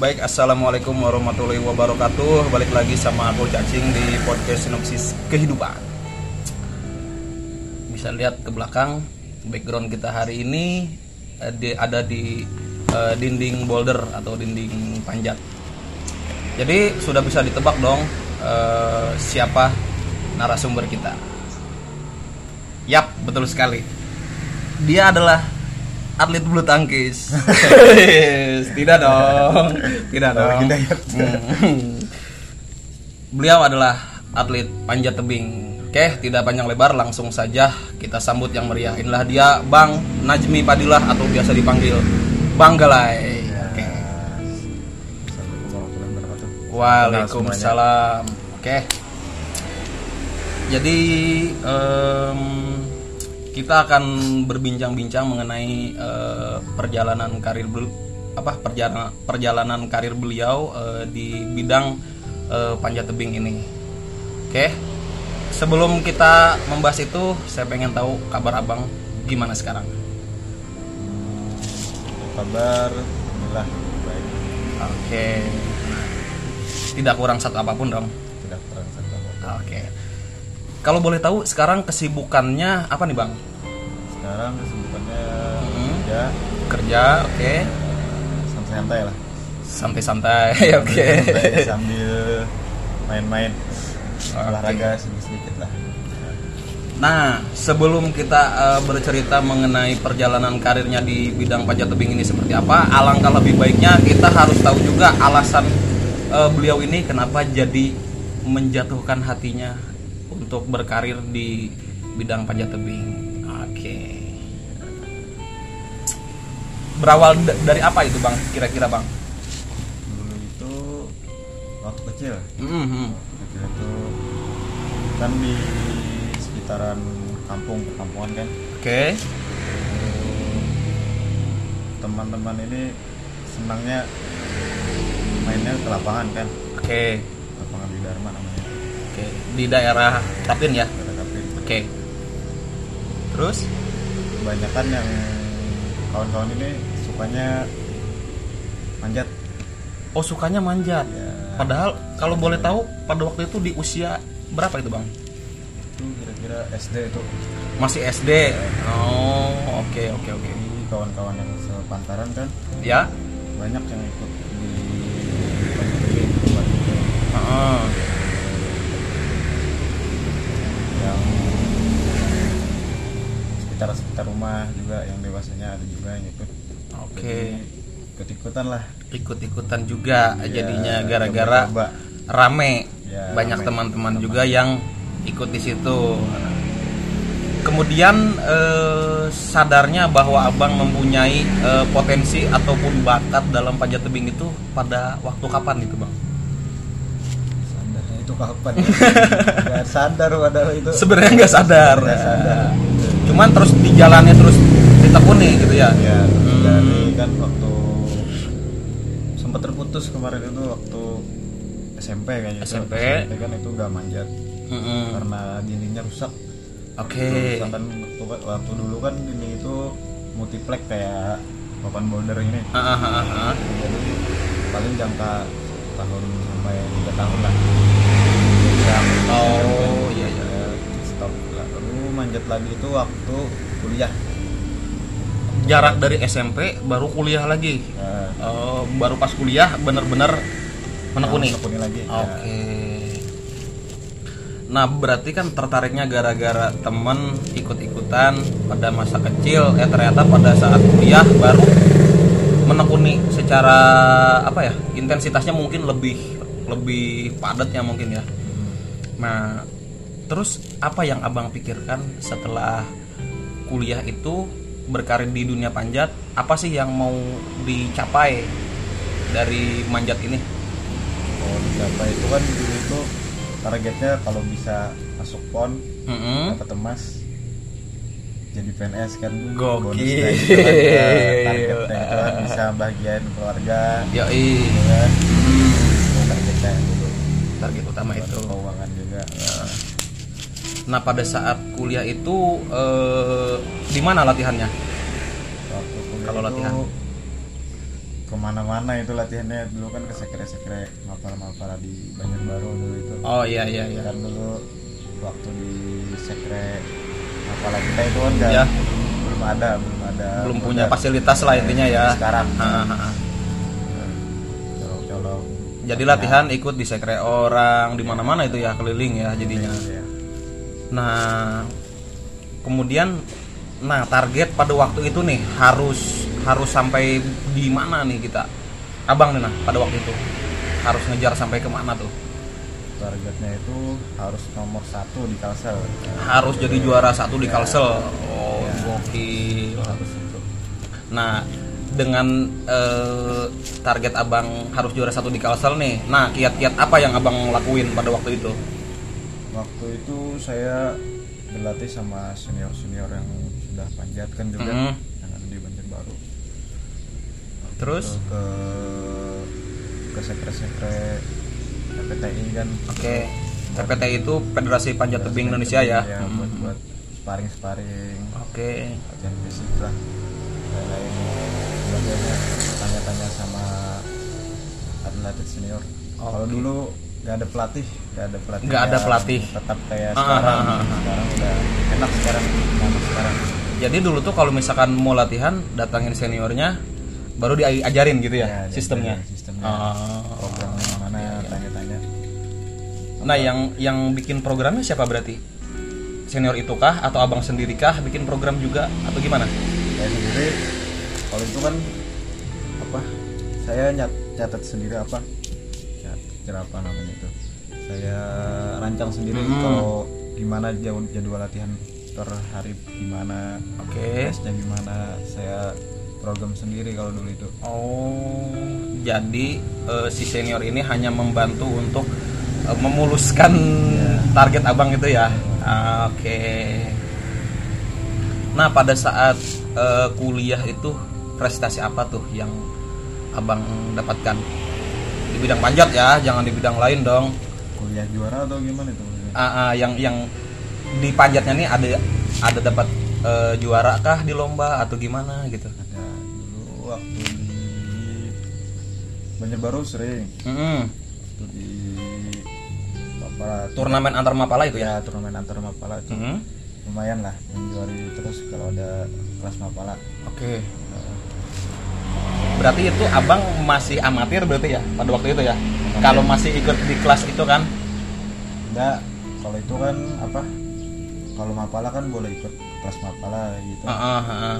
Baik, assalamualaikum warahmatullahi wabarakatuh. Balik lagi sama aku cacing di podcast sinopsis kehidupan. Bisa lihat ke belakang background kita hari ini eh, ada di eh, dinding boulder atau dinding panjat. Jadi sudah bisa ditebak dong eh, siapa narasumber kita. Yap, betul sekali. Dia adalah atlet bulu tangkis. Tidak dong. Tidak Taufik dong. Hmm. Beliau adalah atlet panjat tebing. Oke, tidak panjang lebar, langsung saja kita sambut yang meriah. Inilah dia Bang Najmi Padilah atau biasa dipanggil Bang Galai. Oke. Waalaikumsalam. Oke. Jadi em, kita akan berbincang-bincang mengenai eh, perjalanan karir bel- apa perjalanan perjalanan karir beliau eh, di bidang eh, panjat tebing ini. Oke. Sebelum kita membahas itu, saya pengen tahu kabar Abang gimana sekarang. Kabar alhamdulillah baik. Oke. Tidak kurang satu apa pun dong. Tidak kurang satu apa. Oke. Kalau boleh tahu sekarang kesibukannya apa nih bang? Sekarang kesibukannya Hmm. kerja Kerja, oke. santai-santai lah. Santai-santai, oke. Santai sambil main-main. Olahraga sedikit-sedikit lah. Nah, sebelum kita eh, bercerita mengenai perjalanan karirnya di bidang panjat tebing ini seperti apa, alangkah lebih baiknya kita harus tahu juga alasan eh, beliau ini kenapa jadi menjatuhkan hatinya untuk berkarir di bidang panjat tebing. Oke. Berawal da- dari apa itu, Bang? Kira-kira, Bang? Dulu itu waktu kecil. Mhm. Kecil itu kan di sekitaran kampung perkampungan kan. Oke. Teman-teman ini senangnya mainnya ke lapangan kan. Oke. Lapangan di Dharma namanya. Oke. Di daerah Tapin ya. Oke. Terus? kebanyakan yang kawan-kawan ini sukanya manjat Oh sukanya manjat. ya Padahal kalau boleh tahu pada waktu itu di usia berapa itu bang? itu kira-kira SD itu Masih SD. Oh oke oke oke. jadi kawan-kawan yang sepantaran kan Ya. banyak yang ikut di pagi tempat itu Heeh. yang sekitar-sekitar rumah juga yang dewasanya ada juga yang ikut Oke. ikut-ikutan lah Ikut-ikutan juga Iya, jadinya gara-gara rame. Ya, Banyak teman-teman juga yang ikut di situ. Kemudian eh, sadarnya bahwa abang mempunyai eh, potensi ataupun bakat dalam panjat tebing itu pada waktu kapan itu bang? sadarnya itu kapan ya? Nggak sadar padahal itu Sebenarnya nggak sadar. Nggak sadar Cuman terus di jalannya terus ditekuni gitu ya. ya Hmm. dari kan waktu sempat terputus kemarin itu waktu SMP kayaknya itu. SMP. SMP kan itu gak manjat Mm-mm. karena dindingnya rusak Oke. Rusak kan waktu, waktu dulu kan dinding itu multiplek kayak papan boulder ini jadi paling jangka tahun sampai tiga tahun lah Rusak. Oh lalu manjat lagi itu waktu kuliah Jarak dari SMP baru kuliah lagi. Nah, Oh, baru pas kuliah bener-bener menekuni. menekuni lagi ya. Oke. Nah, berarti kan tertariknya gara-gara temen ikut-ikutan pada masa kecil, eh ternyata pada saat kuliah baru menekuni secara apa ya? Intensitasnya mungkin lebih lebih padat ya mungkin ya. Nah, terus apa yang Abang pikirkan setelah kuliah itu berkarir di dunia panjat? Apa sih yang mau dicapai dari manjat ini? kalau dicapai itu kan dulu itu targetnya kalau bisa masuk pon Mm-mm. dapat emas jadi PNS kan Gokil. bonusnya itu kan ya, targetnya itu kan bisa bagian keluarga Yoi. gitu kan Itu targetnya dulu Target utama itu. keuangan Nah, pada saat kuliah itu eh, di mana latihannya? Kalau latihan? ke mana-mana itu latihannya dulu kan ke sekre-sekre mapala-mapala di Banjarbaru dulu itu Oh iya iya iya. kan dulu waktu di sekre mapala kita itu kan Ya. belum ada belum ada Belum punya ada. fasilitas lah intinya ya. sekarang Ha, ha, ha. colok-colok Jadi latihan ikut di sekre orang di mana-mana itu ya keliling ya jadinya. Iya. Nah, kemudian nah target pada waktu itu nih harus harus sampai di mana nih kita? Abang nih nah pada waktu itu harus ngejar sampai ke mana tuh? targetnya itu harus nomor satu di Kalsel Harus jadi juara satu di Ya. Kalsel. Oh, Ya. gokil. harus itu Nah, dengan eh, target abang harus juara satu di Kalsel nih. Nah, kiat-kiat apa yang abang lakuin pada waktu itu? Waktu itu saya berlatih sama senior senior yang sudah panjat kan juga Mhm. yang ada di Banjarbaru Terus, ke ke sekre-sekre PPTI kan oke, TPT itu Federasi Panjat Tebing Indonesia ya. ya Hmm. buat buat sparring sparring Oke. latihan fisik lah lain-lain sebagainya tanya-tanya sama atlet senior kalau Oke. dulu nggak ada pelatih nggak ada pelatih Nggak ada pelatih. tetap kayak Ah, sekarang ah, ah, ah. sekarang udah enak sekarang enak sekarang Jadi dulu tuh kalau misalkan mau latihan datangin seniornya baru diajarin gitu ya, Ya, sistemnya. sistemnya. Oh. programnya mana tanya-tanya Nah, yang yang bikin programnya siapa berarti? Senior itu kah atau abang sendiri kah bikin program juga atau gimana? saya sendiri kalau itu kan apa saya nyat catat sendiri apa ya kira apa namanya itu saya rancang sendiri Hmm. kalau gimana jadwal jadwal latihan per hari gimana Oke. tesnya gimana saya program sendiri kalau dulu itu Oh, jadi eh, si senior ini hanya membantu untuk eh, memuluskan target abang itu ya. Ah, Oke. Nah, pada saat eh, kuliah itu prestasi apa tuh yang abang dapatkan di bidang panjat ya, jangan di bidang lain dong. Kuliah juara atau gimana itu Ah, ah, yang yang di panjatnya nih ada ada dapat eh, juara kah di lomba atau gimana gitu? ada dulu waktu di Banjarbaru sering Mm-mm. waktu di apa Turnamen antar mapala itu ya? ya turnamen antar mapala itu Mm-mm. lumayan lah menjuari terus kalau ada kelas mapala Oke. Berarti itu abang masih amatir berarti ya pada waktu itu ya? Kalau masih ikut di kelas itu kan? enggak kalau itu kan apa kalau mapala kan boleh ikut kelas mapala gitu Heeh, heeh.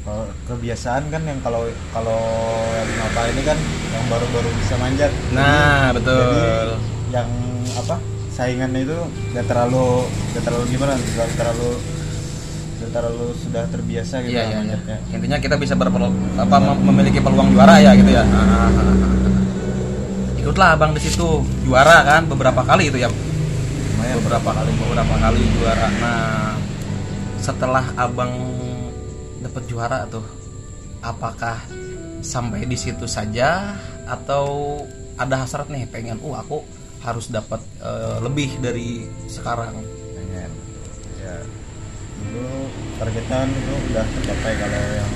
kalau kebiasaan kan yang kalau kalau di mapala ini kan yang baru-baru bisa manjat Nah, betul. jadi yang apa saingannya itu nggak terlalu nggak terlalu gimana nggak terlalu terlalu sudah terbiasa gitu Iya, iya, iya. Intinya kita bisa berpeluang apa mem- memiliki peluang juara ya gitu ya. Ah. Ikutlah abang di situ. Juara kan beberapa kali itu ya. lumayan. Beberapa kali beberapa kali juara. Nah, setelah abang dapat juara tuh, apakah sampai di situ saja? Atau ada hasrat nih pengen, uh aku harus dapat eh, lebih dari sekarang. pengen. Ya. Dulu targetan itu udah tercapai kalau yang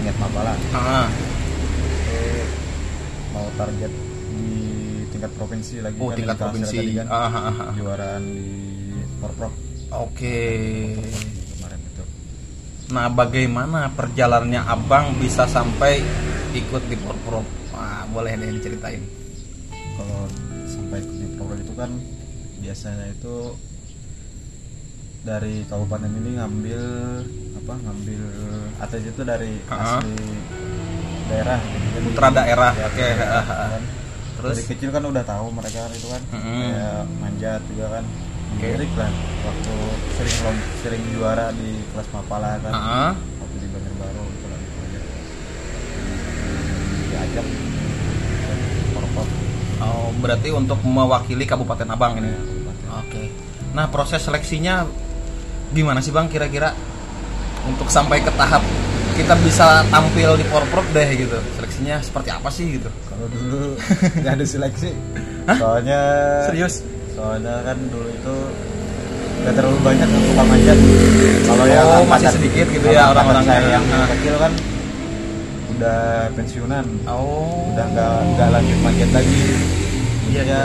ingat mapala. Ah, mau target tingkat provinsi lagi oh kan, tingkat provinsi. tadi kan, Ah, ah, ah, ah. juaraan di Porprov Oke. kemarin itu Nah, bagaimana perjalanannya abang bisa sampai ikut di Porprov? Wah, boleh deh diceritain. kalau sampai ikut di Porprov itu kan biasanya itu dari kabupaten ini ngambil apa ngambil atlet itu dari Ah. asli daerah gitu. Putra daerah, oke. daerah, Ah, ah. kan. Terus? dari kecil kan udah tahu mereka kan itu kan Mm-mm. kayak manjat juga kan Oke. Lirik lah waktu sering lom, sering juara di kelas mapala kan Ah, waktu di Banjarbaru itu kan manjat diajak ke Porprov Oh, berarti untuk mewakili Kabupaten Abang ini. ya, kabupaten. Oke. Nah, proses seleksinya gimana sih Bang kira-kira untuk sampai ke tahap kita bisa tampil di Porprov deh gitu. Seleksinya seperti apa sih gitu? Kalau dulu nggak ada seleksi, Hah? soalnya Serius? soalnya kan dulu itu nggak terlalu banyak yang suka manjat. Kalau yang Oh, angkatan- masih sedikit gitu ya orang-orang saya yang- yang ah. kecil kan udah pensiunan oh udah nggak nggak lanjut manjat lagi Iya, Jadinya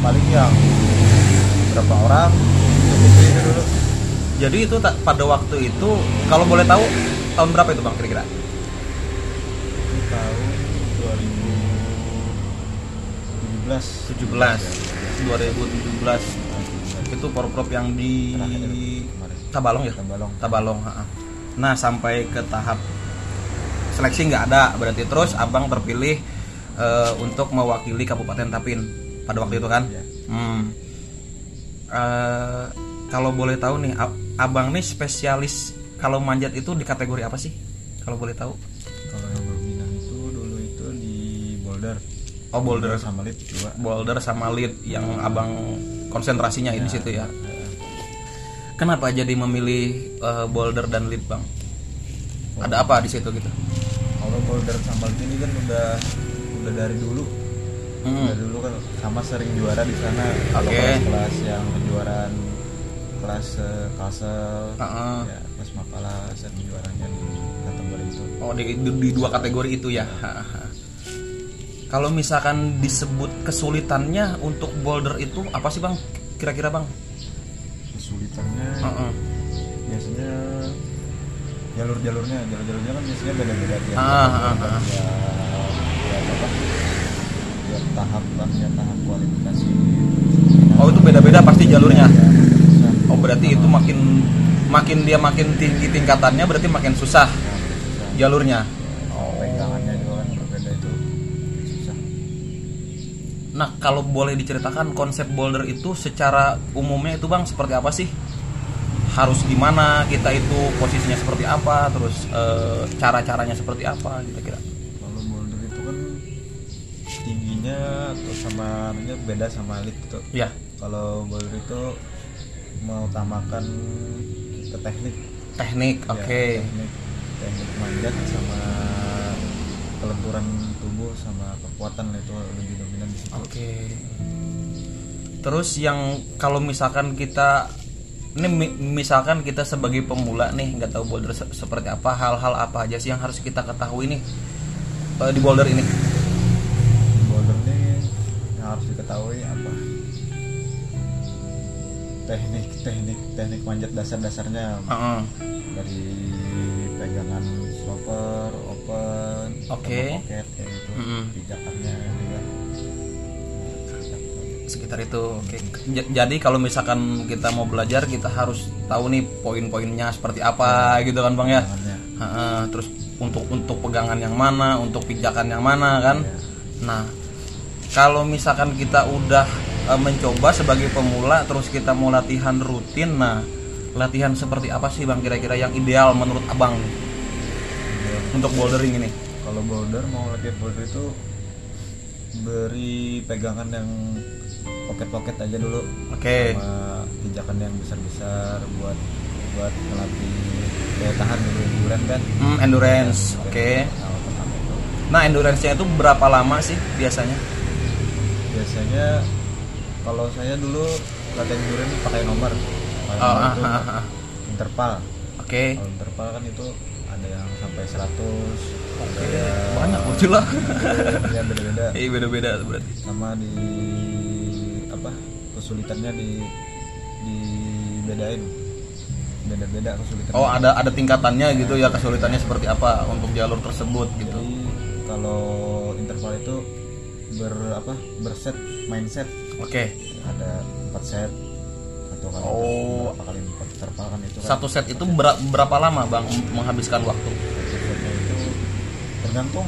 paling yang berapa orang itu dulu jadi itu pada waktu itu kalau boleh tahu tahun berapa itu bang kira-kira tahun 2017 17 2017 itu porprov yang di. Tabalong ya Tabalong. Tabalong nah sampai ke tahap seleksi nggak ada berarti terus abang terpilih eh, untuk mewakili Kabupaten Tapin pada waktu itu kan Iya. Hmm. Eh, kalau boleh tahu nih ab- abang nih spesialis kalau manjat itu di kategori apa sih? Kalau boleh tahu? Kalau yang berminat itu dulu itu di boulder. Oh boulder. Sama lead dua boulder sama lead yang abang konsentrasinya di situ ya. Kenapa jadi memilih eh, boulder dan lead bang? Ada apa di situ gitu? Kalau boulder sama lead ini kan udah udah dari dulu. Hmm. dari dulu kan sama sering juara di sana. Kalau Oke. kelas-kelas yang kejuaraan kelas eh, kasel Heeh. ya sering juaranya di kategori itu Oh di, di, di dua kategori itu ya. Ha-ha. Kalau misalkan disebut kesulitannya untuk boulder itu apa sih bang? Kira-kira bang? kesulitannya Heeh. biasanya jalur-jalurnya jalur-jalurnya kan biasanya beda-beda tiap Ah, tahap, ah, ah. apa tahap ya tahap kualifikasi Oh itu beda-beda pasti jalurnya. Ya. Oh berarti itu makin makin dia makin tinggi tingkatannya berarti makin susah Ya, jalurnya. Oh. pegangannya juga kan berbeda itu susah Nah kalau boleh diceritakan konsep boulder itu secara umumnya itu bang seperti apa sih? Harus gimana kita itu posisinya seperti apa? Terus eh, cara-caranya seperti apa? Kira-kira? kalau boulder itu kan tingginya atau sama beda sama lead itu Ya. kalau boulder itu mengutamakan ke teknik Teknik, Ya, oke. teknik teknik manjat sama kelenturan tubuh sama kekuatan itu lebih dominan di situ Oke. Terus yang kalau misalkan kita ini mi- misalkan kita sebagai pemula nih nggak tahu boulder se- seperti apa hal-hal apa aja sih yang harus kita ketahui nih eh, di boulder ini. Di boulder ini yang harus diketahui apa teknik teknik teknik manjat dasar-dasarnya Heeh. dari pegangan sloper, open, Oke. pocket kayak gitu, Mm-mm. pijakannya juga. Sekitar itu. Oke. J- Jadi kalau misalkan kita mau belajar kita harus tahu nih poin-poinnya seperti apa gitu kan Bang ya. Heeh, terus untuk untuk pegangan yang mana, untuk pijakan yang mana kan. Iya. Nah, kalau misalkan kita udah eh, mencoba sebagai pemula terus kita mau latihan rutin, nah latihan seperti apa sih Bang kira-kira yang ideal menurut Abang Iya. untuk bouldering ini? Kalau boulder mau latihan boulder itu beri pegangan yang pocket-pocket aja dulu Oke. sama pijakan yang besar-besar buat buat melatih daya tahan dulu enduran kan Hmm, endurance. Oke. Awal pertama itu. Nah, endurance-nya itu berapa lama sih biasanya? biasanya kalau saya dulu latihan endurance pakai nomor Pakai Oh, nomor ah, itu ah, ah. interval Oke. kalau interval kan itu ada yang sampai 100 ada Oke. yang Banyak bocil lah. ya beda-beda Iya, beda-beda berarti. sama di apa kesulitannya di dibedain beda-beda kesulitannya Oh, ada ada tingkatannya gitu ya kesulitannya seperti apa untuk jalur tersebut gitu. jadi kalau interval itu ber apa berset mindset Oke. ada empat set satu kali Oh. berapa kali empat interval kan itu kan Satu set itu ber- berapa lama Bang menghabiskan waktu? itu tergantung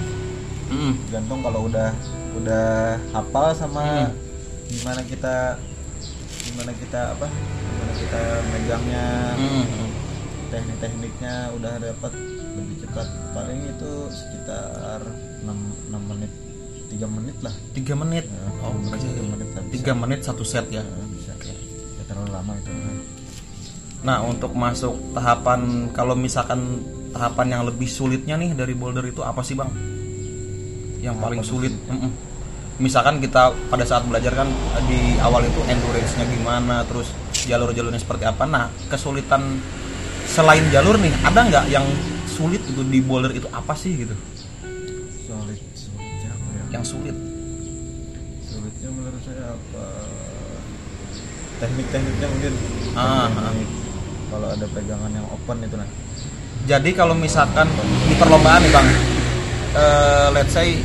Hmm. tergantung kalau udah udah hafal sama Hmm. gimana kita gimana kita apa gimana kita megangnya Hmm. teknik-tekniknya udah dapat lebih cepat paling itu sekitar 6, 6 menit 3 menit lah Tiga menit. Ya, Oh, tiga menit, tiga menit. Tiga menit satu set ya. Ya, bisa ya, terlalu lama itu Nah, untuk masuk tahapan kalau misalkan tahapan yang lebih sulitnya nih dari boulder itu apa sih, Bang? Yang paling Tahapan sulit. Misalkan kita pada saat belajar kan di awal itu endurance-nya gimana, terus jalur-jalurnya seperti apa. Nah, kesulitan selain jalur nih, ada nggak yang sulit itu di boulder itu apa sih gitu? Yang sulit Sulitnya menurut saya apa? Teknik-tekniknya mungkin. Ah, Teknik. Kalau ada pegangan yang open itu nah. jadi kalau misalkan di perlombaan nih bang eh, let's say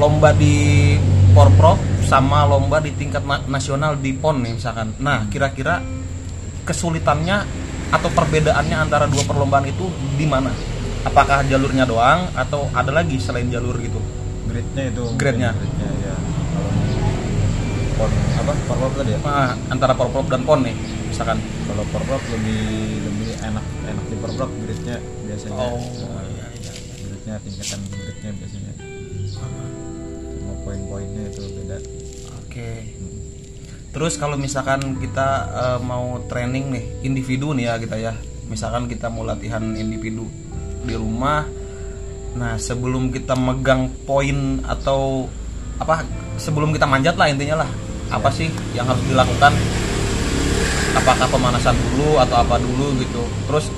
lomba di porprov sama lomba di tingkat na- nasional di pon nih misalkan nah kira-kira kesulitannya atau perbedaannya antara dua perlombaan itu di mana apakah jalurnya doang atau ada lagi selain jalur gitu Grade-nya itu. Grade-nya. Grade-nya ya. Kalau pon apa? Porprov tadi ya? nah, antara porprov dan pon nih misalkan Kalau porprov lebih lebih enak enak di porprov grade-nya biasanya. oh Nah, iya iya grade-nya tingkatan grade-nya biasanya. Sama poin-poinnya itu beda. Oke. Terus kalau misalkan kita eh, mau training nih individu nih ya kita ya. Misalkan kita mau latihan individu di rumah. Nah, sebelum kita megang poin atau apa sebelum kita manjat lah intinya lah. Apa sih yang harus dilakukan? Apakah pemanasan dulu atau apa dulu gitu. Terus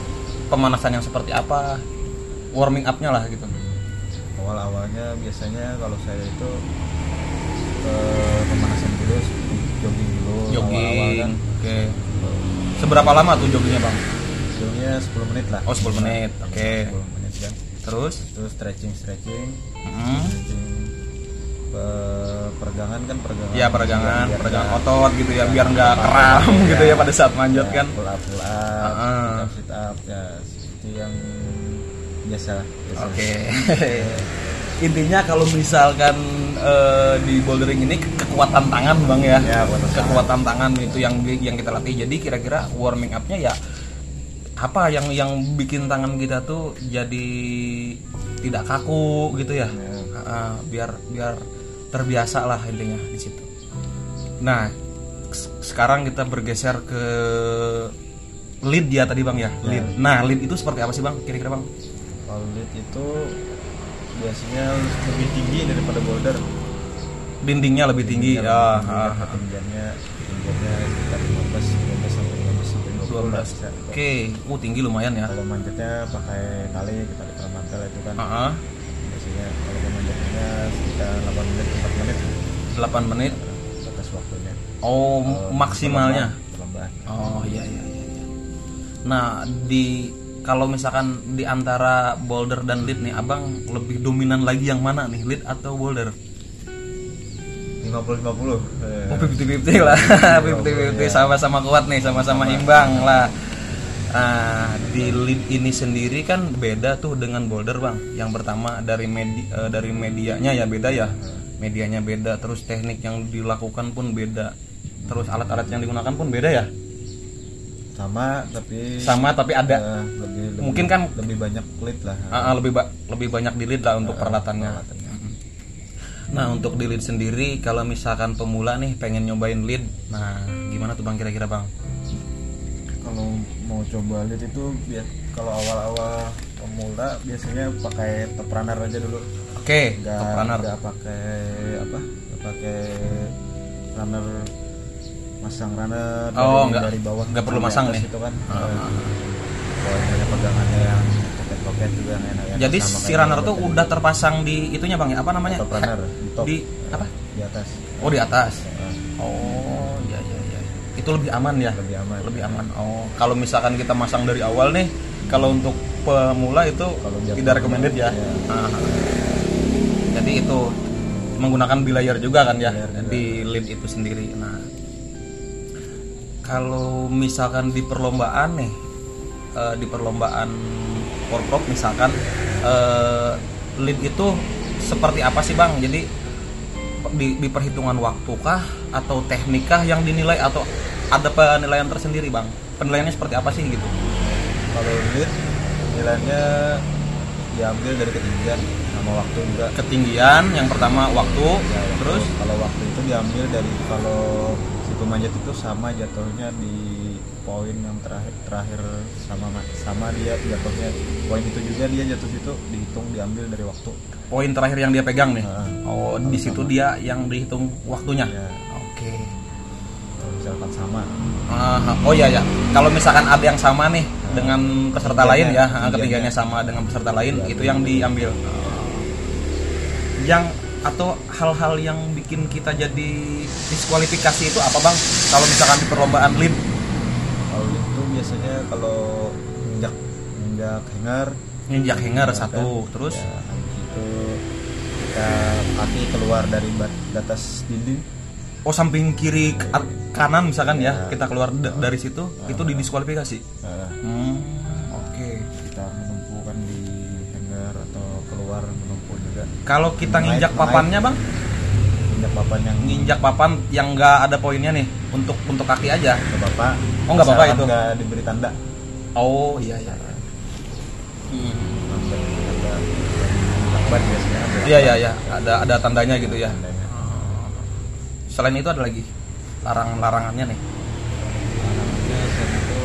pemanasan yang seperti apa? Warming up-nya lah gitu. Awal-awalnya biasanya kalau saya itu eh, pemanasan dulu jogging dulu awal-awal Jogging. kan. Oke. Seberapa lama tuh joggingnya, Bang? Joggingnya 10 menit lah. Oh, 10 menit. Oke. 10 menit kan. Terus? Terus stretching stretching, Hmm. stretching pe- peregangan kan peregangan. Ya peregangan, biar- peregangan nggak- otot gitu ya, biar nggak kram gitu ya pada saat manjat Ya, kan. pull up pull up Ah. sit up sit up ya seperti yang biasa. Oke. Intinya kalau misalkan eh, di bouldering ini ke- kekuatan tangan bang ya, Ya, kekuatan kekuatan tangan itu yang yang kita latih. Jadi kira-kira warming up-nya ya apa yang yang bikin tangan kita tuh jadi tidak kaku gitu ya, Ya. Ah, biar biar terbiasa lah intinya di situ. Nah sekarang kita bergeser ke lead ya tadi bang ya, lead. Nah lead itu seperti apa sih bang? Kira-kira bang? Kalau lead itu biasanya lebih tinggi daripada boulder. dindingnya lebih tinggi ya ah, ah. ketinggiannya ketinggiannya sekitar 15 15 sampai 12 bisa. oke uh tinggi lumayan ya Kalau manjatnya pakai tali kita di mantel itu kan Ah, ah. biasanya kalau pemanjatnya sekitar 8 menit 4 menit 8 menit batas waktunya. oh Kalau maksimalnya perlombaan, perlombaan. oh iya iya iya iya. nah di kalau misalkan di antara boulder dan lead nih abang lebih dominan lagi yang mana nih lead atau boulder 50 50. Eh, oh 50-50 lah 50-50 ya. sama-sama kuat nih sama-sama imbang lah Ah, di lead ini sendiri kan beda tuh dengan boulder bang. Yang pertama dari medi eh, dari medianya ya beda ya. Medianya beda, terus teknik yang dilakukan pun beda. Terus alat-alat yang digunakan pun beda ya. sama tapi Sama tapi ada eh, lebih, lebih Mungkin kan- lebih banyak lead lah. ah, ah, lebih ba- lebih banyak di lead lah untuk peralatannya. peralatannya. Nah untuk di lead sendiri kalau misalkan pemula nih pengen nyobain lead, nah gimana tuh bang kira-kira bang? Kalau mau coba lead itu biar kalau awal-awal pemula biasanya pakai top runner aja dulu. Oke, top runner. nggak pakai apa? Nggak pakai runner masang runner Oh, dari, nggak- dari bawah nggak perlu masang nih. itu kan. Ah. Eh, Kalau misalnya pegangannya yang juga yang enak. Jadi sama si runner tuh udah terpasang di itunya bang ya apa namanya? Top runner di top Di apa? di atas. Oh di atas. Oh iya iya iya. Itu lebih aman ya? lebih aman. Lebih aman. Oh kalau misalkan kita masang dari awal nih, kalau untuk pemula itu Kalau tidak recommended ya. Ah. Jadi itu menggunakan bilayer juga kan ya Bilayer juga. di lead itu sendiri. Nah kalau misalkan di perlombaan nih, eh, di perlombaan porprov misalkan eh, lead itu seperti apa sih bang? Jadi di, di perhitungan waktukah atau teknikkah yang dinilai atau ada penilaian tersendiri bang? Penilaiannya seperti apa sih gitu? Kalau lead nilainya diambil dari ketinggian sama waktu juga. Ketinggian yang pertama waktu, Ya, waktu. terus kalau waktu itu diambil dari kalau si pemanjat itu sama jatuhnya di poin yang terakhir terakhir sama sama dia jatuhnya poin itu juga dia jatuh situ dihitung diambil dari waktu. poin terakhir yang dia pegang nih. Ah. Oh di situ dia yang dihitung waktunya. Ya, Oke. kalau misalkan sama. Ah, oh iya ya. Kalau misalkan ada yang sama nih dengan peserta lain ya, ah, ketinggiannya. ketinggiannya sama dengan peserta lain, Iya, itu yang diambil. yang atau hal-hal yang bikin kita jadi diskualifikasi itu apa bang kalau misalkan di perlombaan lead kalau itu biasanya kalau injak injak hanger. Nginjak hanger ya satu kan, terus ya, itu kita kaki keluar dari bat- batas dinding. Oh samping kiri kanan misalkan ya, Ya. kita keluar d- dari situ itu didiskualifikasi? Nah, hmm, oke. Kita menumpuk kan di hanger atau keluar menumpuk juga. Kalau kita nginjak naik. papannya bang? Injak papan yang nginjak papan yang nggak ada poinnya nih untuk untuk kaki aja. Ke bapak Oh, nggak apa-apa itu? nggak diberi tanda oh iya iya. Hmm. Biasanya ada iya iya iya ada ada tandanya gitu ya Tandanya. selain itu ada lagi larang-larangannya nih Larangannya itu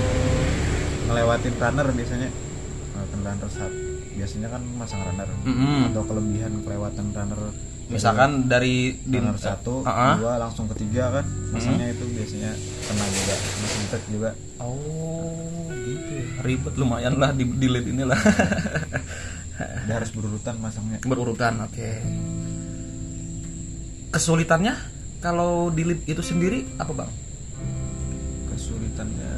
ngelewatin runner biasanya ngelewatin runner saat biasanya kan masang runner Mm-mm. atau kelebihan kelewatan runner misalkan dari di runner satu Ah, ah. dua langsung ketiga kan masangnya itu biasanya kena juga tek juga. Oh gitu ya. ribet lumayan lah di, lead inilah dia harus berurutan masangnya berurutan oke. Kesulitannya kalau di lead itu sendiri apa bang? Kesulitannya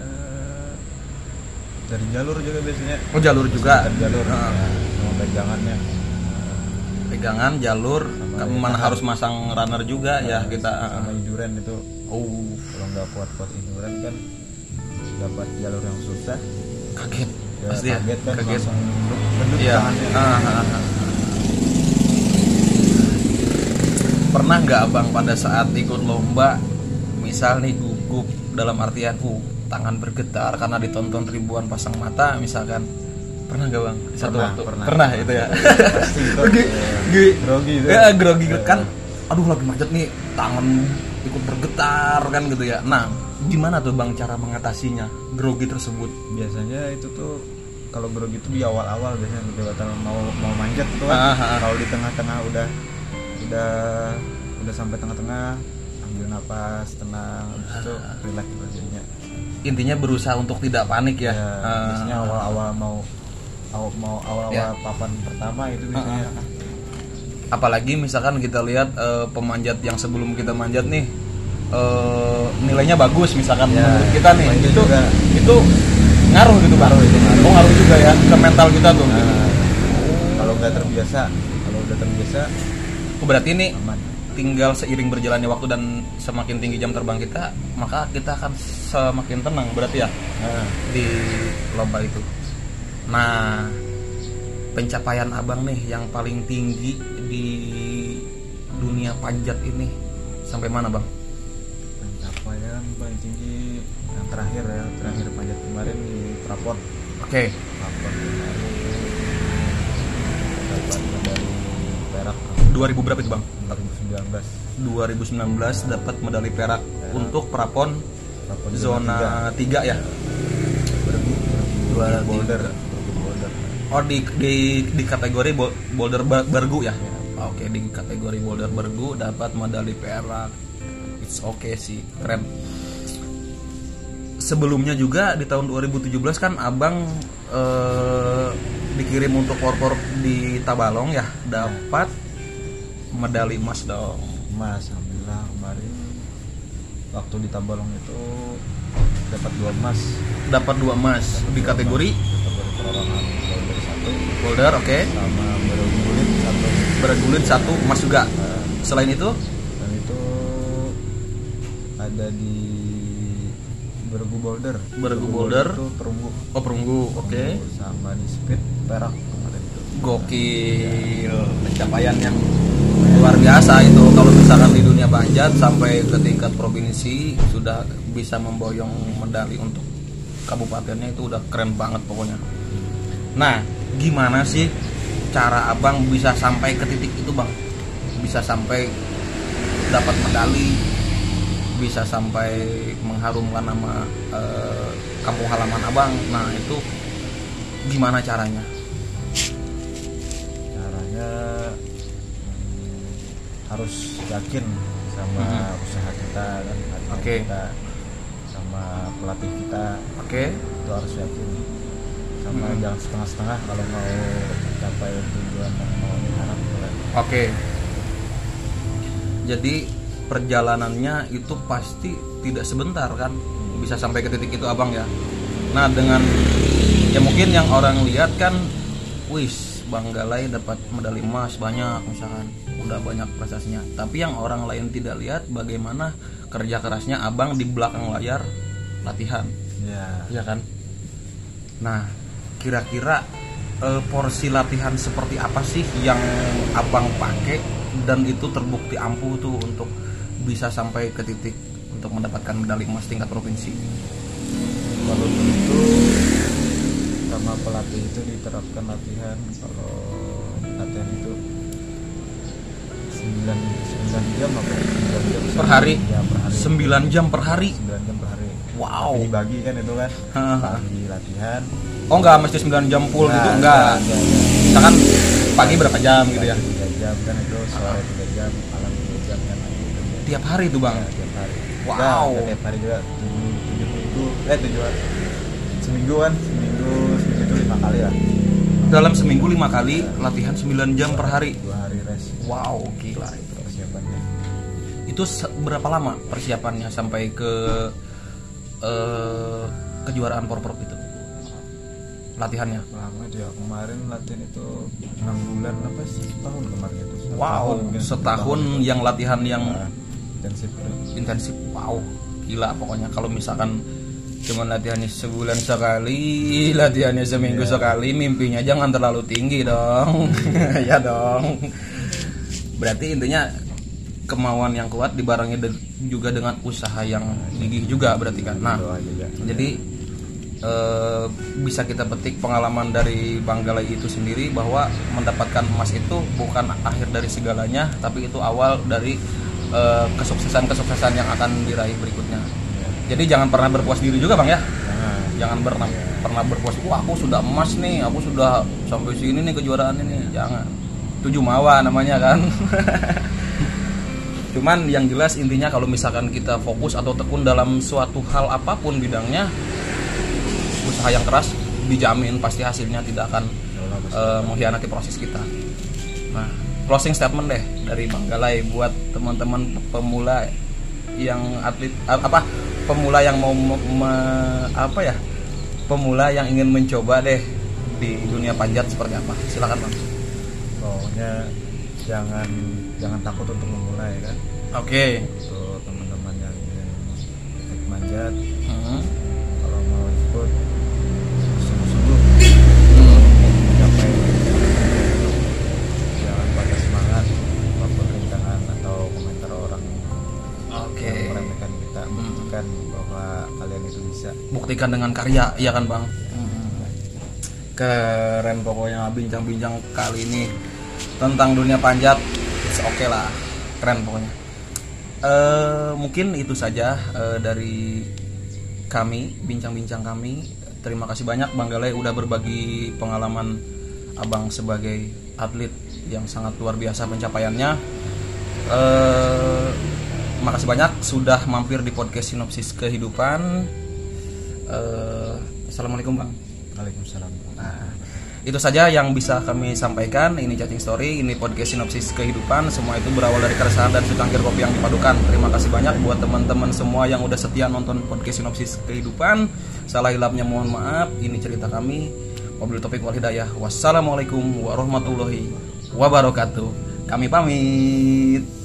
dari jalur juga biasanya. Oh jalur juga? Kesulitan jalur. Ah. ya, sama pegangannya pegangan jalur ya, mana harus masang runner juga ya kita sama iduran itu. Oh. Kalau nggak kuat-kuat iduran kan dapat jalur yang susah. Kaget. Ya, pasti ya? kaget kan kaget. langsung gendut Iya. tangannya. Ah, ah, ah. Pernah nggak abang pada saat ikut lomba, misal nih gugup dalam artian, uh, tangan bergetar karena ditonton ribuan pasang mata, misalkan, pernah nggak bang? Satu Pernah, waktu, pernah. itu ya. pasti itu Gi- eh, gi- grogi itu Ya, grogi Ya. kan, aduh lagi macet nih, tangan ikut bergetar kan gitu ya. Nah, gimana tuh bang cara mengatasinya grogi tersebut? biasanya itu tuh kalau grogi itu di awal-awal biasanya jabatan mau mau manjat tuh kan ah, ah. kalau di tengah-tengah udah udah udah sampai tengah-tengah ambil napas tenang habis itu Ah. relax gitu jadinya Intinya berusaha untuk tidak panik ya. ya, biasanya awal-awal mau awal mau awal-awal Ya. papan pertama itu biasanya apalagi misalkan kita lihat eh, pemanjat yang sebelum kita manjat nih eh, nilainya bagus misalkan Ya, menurut kita nih itu itu juga. itu ngaruh gitu Pak. Ngaruh, itu ngaruh. oh ngaruh juga ya ke mental kita tuh Nah, kalau nggak terbiasa kalau udah terbiasa Oh, berarti ini aman tinggal seiring berjalannya waktu dan semakin tinggi jam terbang kita maka kita akan semakin tenang berarti ya nah, di lomba itu nah pencapaian abang nih yang paling tinggi di dunia panjat ini sampai mana bang? Pencapaian paling tinggi yang terakhir ya terakhir panjat kemarin di Prapon. Oke. Prapon kemarin. Dapat medali perak. 2000 berapa itu bang? 2019 2019 dapat medali perak untuk prapon Prapon zona 3 ya? Bergu bergu boulder oh di di, di kategori boulder ber- bergu ya? Oke di kategori boulder bergu dapat medali perak. It's okay sih keren. Sebelumnya juga di tahun 2017 kan abang eh, dikirim untuk korpor di Tabalong ya dapat medali emas dong. Emas alhamdulillah kemarin waktu di Tabalong itu dapat dua emas. Dapat dua emas di kategori? kategori perorangan satu boulder oke. Sama bergulit satu. Bergulit satu emas juga. Nah, selain itu? Dan itu ada di bergu boulder. Bergu boulder. itu perunggu. Oh perunggu oke. Perunggu sama di speed perak kemarin itu. Gokil. Pencapaian yang luar biasa itu. Kalau misalkan di dunia panjat sampai ke tingkat provinsi sudah bisa memboyong medali untuk kabupatennya itu udah keren banget pokoknya. Nah gimana sih cara abang bisa sampai ke titik itu bang? Bisa sampai dapat medali bisa sampai mengharumkan nama eh, kampung halaman abang. Nah itu gimana caranya? Caranya hmm, harus yakin sama Mhm. usaha kita kan? Oke. kita sama pelatih kita. Oke. Itu harus yakin sama Mhm. jangan setengah-setengah kalau mau mencapai tujuan yang mau diharapkan oke. Jadi perjalanannya itu pasti tidak sebentar kan? Bisa sampai ke titik itu abang ya? Nah dengan ya mungkin yang orang lihat kan wis bang Galai dapat medali emas banyak misalkan. Udah banyak prestasinya. Tapi yang orang lain tidak lihat bagaimana kerja kerasnya abang di belakang layar latihan. Ya ya kan? Nah kira-kira eh, porsi latihan seperti apa sih yang abang pakai dan itu terbukti ampuh tuh untuk bisa sampai ke titik untuk mendapatkan medali emas tingkat provinsi? Kalau itu sama pelatih itu diterapkan latihan. Kalau latihan itu 9 9 jam apa 9 jam per hari? Ya per hari. 9 jam per hari? 9 jam per hari. Wow. Tapi dibagi kan itu kan. Pagi latihan oh enggak mesti 9 jam full gitu? Nah, enggak enggak, misalkan pagi berapa jam gitu ya? Pagi 3 jam kan itu sore 3 jam malam 3 jam kan tiap hari tuh bang? Ya, tiap hari. Wow. Enggak, enggak tiap hari juga 7, 7 minggu. Eh 7 hari. Seminggu kan? Seminggu seminggu itu lima kali lah. Dalam seminggu lima kali latihan 9 jam per hari? Dua hari rest. Wow gila itu persiapannya. Itu berapa lama persiapannya sampai ke eh, kejuaraan porprov itu latihannya? Lama dia kemarin latihan itu enam bulan apa sih? Setahun kemarin itu. Setahun wow setahun itu. yang latihan yang Nah, intensif. intensif. Wow gila pokoknya. Kalau misalkan cuman latihannya sebulan sekali latihannya seminggu Iya. sekali mimpinya jangan terlalu tinggi dong. Ya dong. Berarti intinya kemauan yang kuat dibarengi de- juga dengan usaha yang gigih juga berarti kan? Nah jadi eh, bisa kita petik pengalaman dari Bang Galai itu sendiri bahwa mendapatkan emas itu bukan akhir dari segalanya tapi itu awal dari eh, kesuksesan-kesuksesan yang akan diraih berikutnya ya. jadi jangan pernah berpuas diri juga Bang ya Jangan. jangan pernah pernah berpuas wah aku sudah emas nih aku sudah sampai sini nih kejuaraan ini jangan itu jumawa namanya kan cuman yang jelas intinya kalau misalkan kita fokus atau tekun dalam suatu hal apa pun bidangnya usaha yang keras dijamin pasti hasilnya tidak akan eh, mengkhianati proses kita. Nah closing statement deh dari Bang Galai buat teman-teman pemula yang atlet a- apa pemula yang mau me- me- apa ya pemula yang ingin mencoba deh di dunia panjat seperti apa. Silakan bang. Pokoknya jangan jangan takut untuk memulai kan? Oke. Untuk teman-teman yang ingin ikut manjat Hmm. Buktikan dengan karya ya kan bang? Keren pokoknya bincang-bincang kali ini tentang dunia panjat oke lah. Keren pokoknya. Eh mungkin itu saja eh, dari kami bincang-bincang kami. Terima kasih banyak bang Galai udah berbagi pengalaman abang sebagai atlet yang sangat luar biasa pencapaiannya. Eh makasih banyak sudah mampir di podcast sinopsis kehidupan Eh, assalamualaikum bang Waalaikumsalam Nah, itu saja yang bisa kami sampaikan. Ini chatting story, ini podcast sinopsis kehidupan. Semua itu berawal dari keresahan dan secangkir kopi yang dipadukan. Terima kasih banyak buat teman-teman semua yang udah setia nonton podcast sinopsis kehidupan. Salah hilapnya mohon maaf. Ini cerita kami. Wabil topik wal hidayah. Wassalamualaikum warahmatullahi wabarakatuh. Kami pamit.